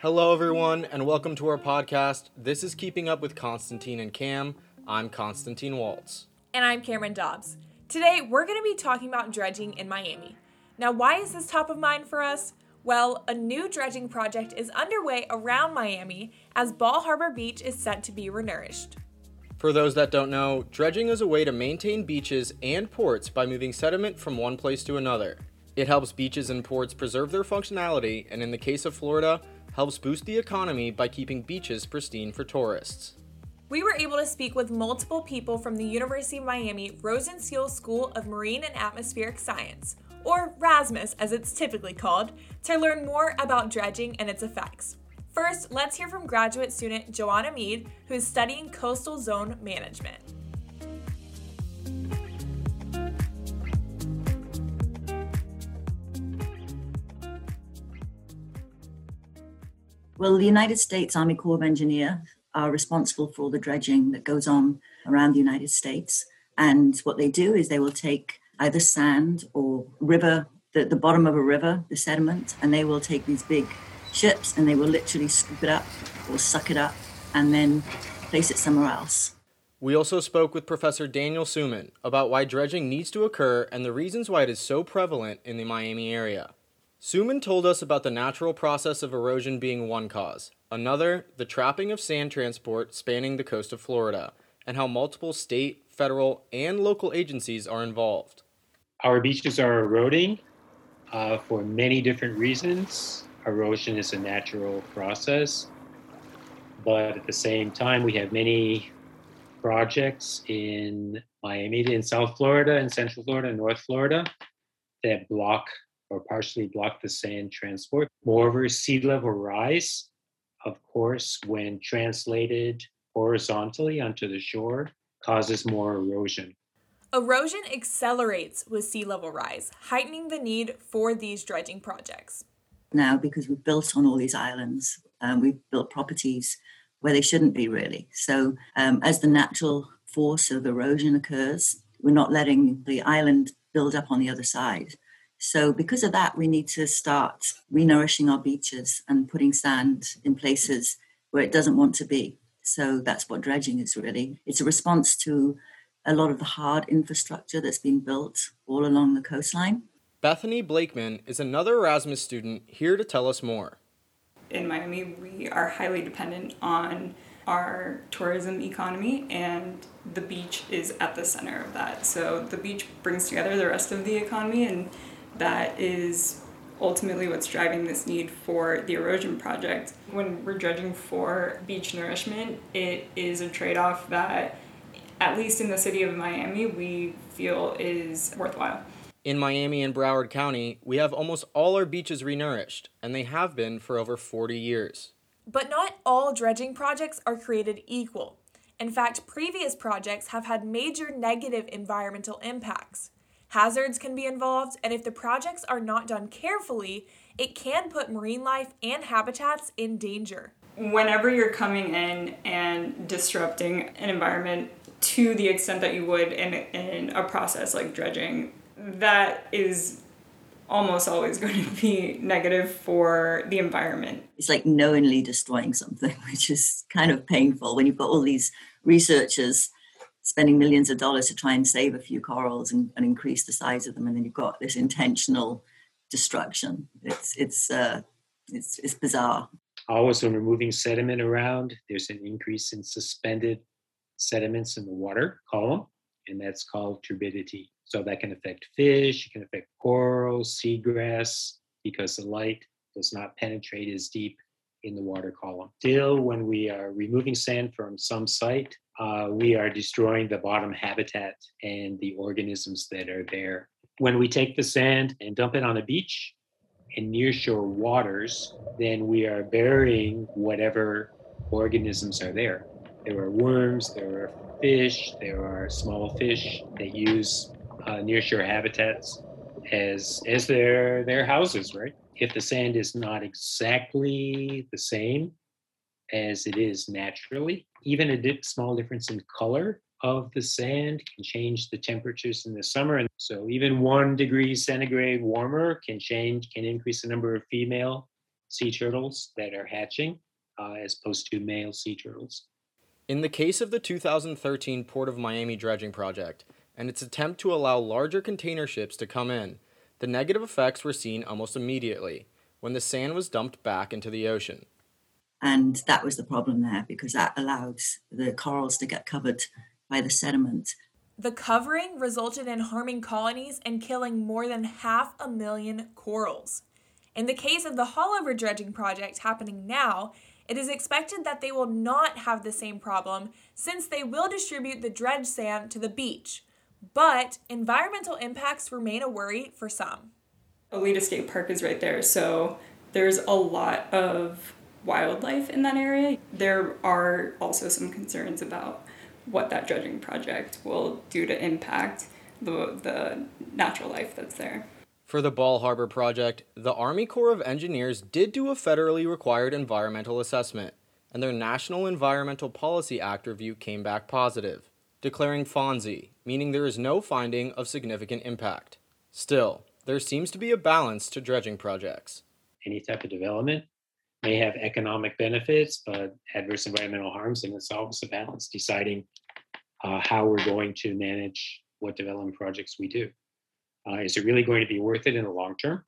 Hello, everyone, and welcome to our podcast. This is Keeping Up with Constantine and Cam. I'm Constantine Waltz. And I'm Cameron Dobbs. Today, we're going to be talking about dredging in Miami. Now, why is this top of mind for us? Well, a new dredging project is underway around Miami as Bal Harbour Beach is set to be renourished. For those that don't know, dredging is a way to maintain beaches and ports by moving sediment from one place to another. It helps beaches and ports preserve their functionality, and in the case of Florida, helps boost the economy by keeping beaches pristine for tourists. We were able to speak with multiple people from the University of Miami Rosenstiel School of Marine and Atmospheric Science, or RSMAS as it's typically called, to learn more about dredging and its effects. First, let's hear from graduate student Joanna Mead, who is studying coastal zone management. Well, the United States Army Corps of Engineer are responsible for all the dredging that goes on around the United States. And what they do is they will take either sand or river, the, the bottom of a river, the sediment, and they will take these big ships and they will literally scoop it up or suck it up and then place it somewhere else. We also spoke with Professor Daniel Suman about why dredging needs to occur and the reasons why it is so prevalent in the Miami area. Suman told us about the natural process of erosion being one cause, another, the trapping of sand transport spanning the coast of Florida, and how multiple state, federal, and local agencies are involved. Our beaches are eroding uh, for many different reasons. Erosion is a natural process, but at the same time, we have many projects in Miami, in South Florida, in Central Florida, and North Florida that block or partially block the sand transport. Moreover, sea level rise, of course, when translated horizontally onto the shore, causes more erosion. Erosion accelerates with sea level rise, heightening the need for these dredging projects. Now, because we've built on all these islands, um, we've built properties where they shouldn't be really. So, um, as the natural force of erosion occurs, we're not letting the island build up on the other side. So, because of that, we need to start renourishing our beaches and putting sand in places where it doesn't want to be. So, that's what dredging is really. It's a response to a lot of the hard infrastructure that's been built all along the coastline. Bethany Blakeman is another RSMAS student here to tell us more. In Miami, we are highly dependent on our tourism economy, and the beach is at the center of that. So, the beach brings together the rest of the economy and that is ultimately what's driving this need for the erosion project. When we're dredging for beach nourishment, it is a trade off that, at least in the city of Miami, we feel is worthwhile. In Miami and Broward County, we have almost all our beaches renourished, and they have been for over 40 years. But not all dredging projects are created equal. In fact, previous projects have had major negative environmental impacts. Hazards can be involved, and if the projects are not done carefully, it can put marine life and habitats in danger. Whenever you're coming in and disrupting an environment to the extent that you would in, in a process like dredging, that is almost always going to be negative for the environment. It's like knowingly destroying something, which is kind of painful when you've got all these researchers spending millions of dollars to try and save a few corals and, and increase the size of them, and then you've got this intentional destruction. It's it's uh, it's it's bizarre. Always, when we're moving sediment around, there's an increase in suspended sediments in the water column, and that's called turbidity. So that can affect fish, it can affect corals, seagrass, because the light does not penetrate as deep in the water column. Still, when we are removing sand from some site, uh, we are destroying the bottom habitat and the organisms that are there. When we take the sand and dump it on a beach in nearshore waters, then we are burying whatever organisms are there. There are worms, there are fish, there are small fish that use uh, nearshore habitats as as their their houses, right? If the sand is not exactly the same as it is naturally, even a dip, small difference in color of the sand can change the temperatures in the summer. And so even one degree centigrade warmer can change, can increase the number of female sea turtles that are hatching uh, as opposed to male sea turtles. In the case of the 2013 Port of Miami dredging project and its attempt to allow larger container ships to come in, the negative effects were seen almost immediately when the sand was dumped back into the ocean. And that was the problem there because that allowed the corals to get covered by the sediment. The covering resulted in harming colonies and killing more than half a million corals. In the case of the Haulover dredging project happening now, it is expected that they will not have the same problem since they will distribute the dredge sand to the beach. But environmental impacts remain a worry for some. Oleta State Park is right there, so there's a lot of wildlife in that area. There are also some concerns about what that dredging project will do to impact the, the natural life that's there. For the Bal Harbour project, the Army Corps of Engineers did do a federally required environmental assessment, and their National Environmental Policy Act review came back positive, declaring FONSI, meaning there is no finding of significant impact. Still, there seems to be a balance to dredging projects. Any type of development may have economic benefits, but adverse environmental harms, and it's always a balance deciding uh, how we're going to manage what development projects we do. Uh, is it really going to be worth it in the long term?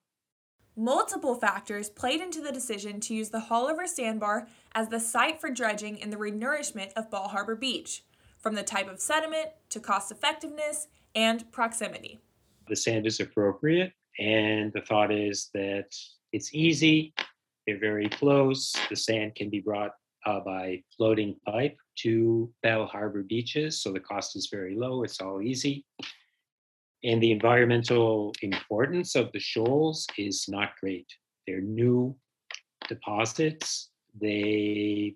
Multiple factors played into the decision to use the Haulover Sandbar as the site for dredging in the renourishment of Bal Harbour Beach, from the type of sediment to cost effectiveness and proximity. The sand is appropriate, and the thought is that it's easy, they're very close, the sand can be brought uh, by floating pipe to Bal Harbour beaches, so the cost is very low, it's all easy and the environmental importance of the shoals is not great. They're new deposits. They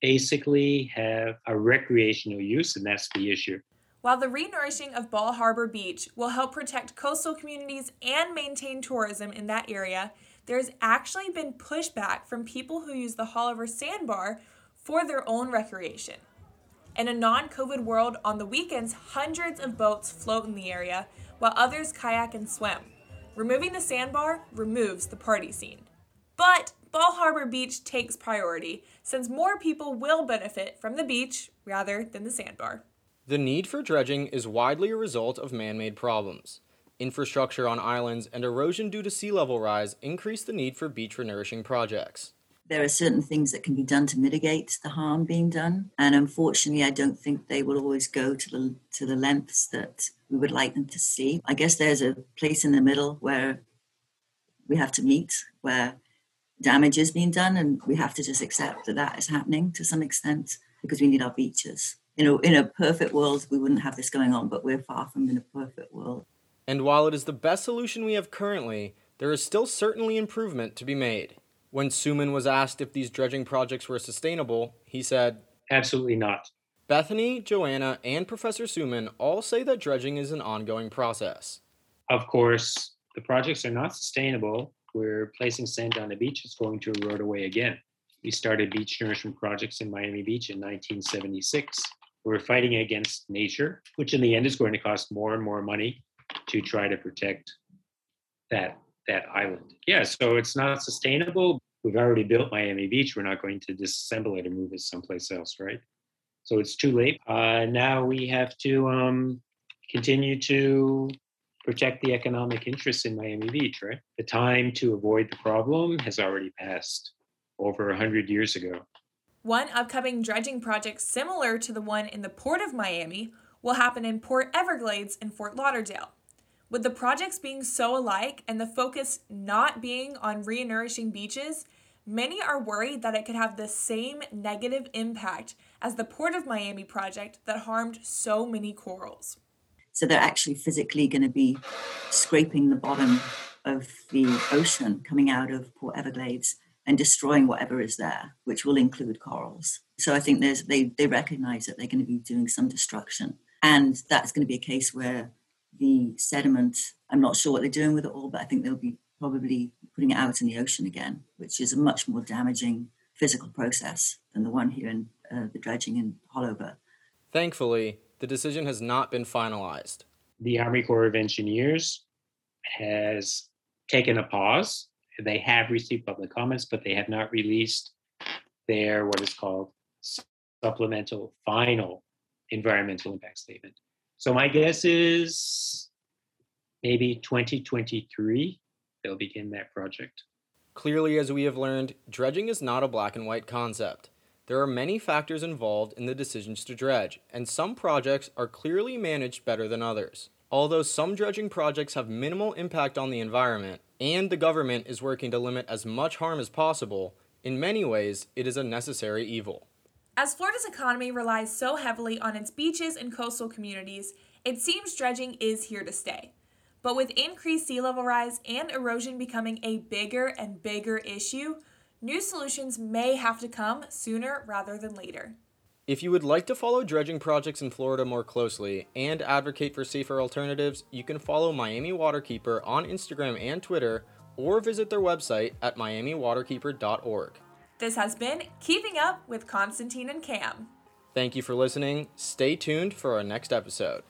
basically have a recreational use, and that's the issue. While the renourishing of Bal Harbour Beach will help protect coastal communities and maintain tourism in that area, there's actually been pushback from people who use the Haulover Sandbar for their own recreation. In a non COVID world, on the weekends, hundreds of boats float in the area, while others kayak and swim. Removing the sandbar removes the party scene. But Bal Harbour Beach takes priority, since more people will benefit from the beach rather than the sandbar. The need for dredging is widely a result of man made problems. Infrastructure on islands and erosion due to sea level rise increase the need for beach renourishing projects there are certain things that can be done to mitigate the harm being done and unfortunately i don't think they will always go to the to the lengths that we would like them to see i guess there's a place in the middle where we have to meet where damage is being done and we have to just accept that that is happening to some extent because we need our beaches you know in a perfect world we wouldn't have this going on but we're far from in a perfect world and while it is the best solution we have currently there is still certainly improvement to be made when Suman was asked if these dredging projects were sustainable, he said, Absolutely not. Bethany, Joanna, and Professor Suman all say that dredging is an ongoing process. Of course, the projects are not sustainable. We're placing sand on the beach, it's going to erode away again. We started beach nourishment projects in Miami Beach in 1976. We're fighting against nature, which in the end is going to cost more and more money to try to protect that that island. Yeah, so it's not sustainable. We've already built Miami Beach. We're not going to disassemble it and move it someplace else, right? So it's too late. Uh, now we have to um, continue to protect the economic interests in Miami Beach, right? The time to avoid the problem has already passed over 100 years ago. One upcoming dredging project similar to the one in the Port of Miami will happen in Port Everglades in Fort Lauderdale. With the projects being so alike and the focus not being on re nourishing beaches, many are worried that it could have the same negative impact as the Port of Miami project that harmed so many corals. So they're actually physically going to be scraping the bottom of the ocean coming out of Port Everglades and destroying whatever is there, which will include corals. So I think there's, they, they recognize that they're going to be doing some destruction. And that's going to be a case where the sediment. I'm not sure what they're doing with it all, but I think they'll be probably putting it out in the ocean again, which is a much more damaging physical process than the one here in uh, the dredging in Haulover. Thankfully, the decision has not been finalized. The Army Corps of Engineers has taken a pause they have received public comments, but they have not released their what is called supplemental final environmental impact statement. So my guess is maybe 2023 they'll begin that project. Clearly, as we have learned, dredging is not a black and white concept. There are many factors involved in the decisions to dredge, and some projects are clearly managed better than others. Although some dredging projects have minimal impact on the environment, and the government is working to limit as much harm as possible, in many ways it is a necessary evil. As Florida's economy relies so heavily on its beaches and coastal communities, it seems dredging is here to stay. But with increased sea level rise and erosion becoming a bigger and bigger issue, new solutions may have to come sooner rather than later. If you would like to follow dredging projects in Florida more closely and advocate for safer alternatives, you can follow Miami Waterkeeper on Instagram and Twitter or visit their website at miamiwaterkeeper.org. This has been Keeping Up with Constantine and Cam. Thank you for listening. Stay tuned for our next episode.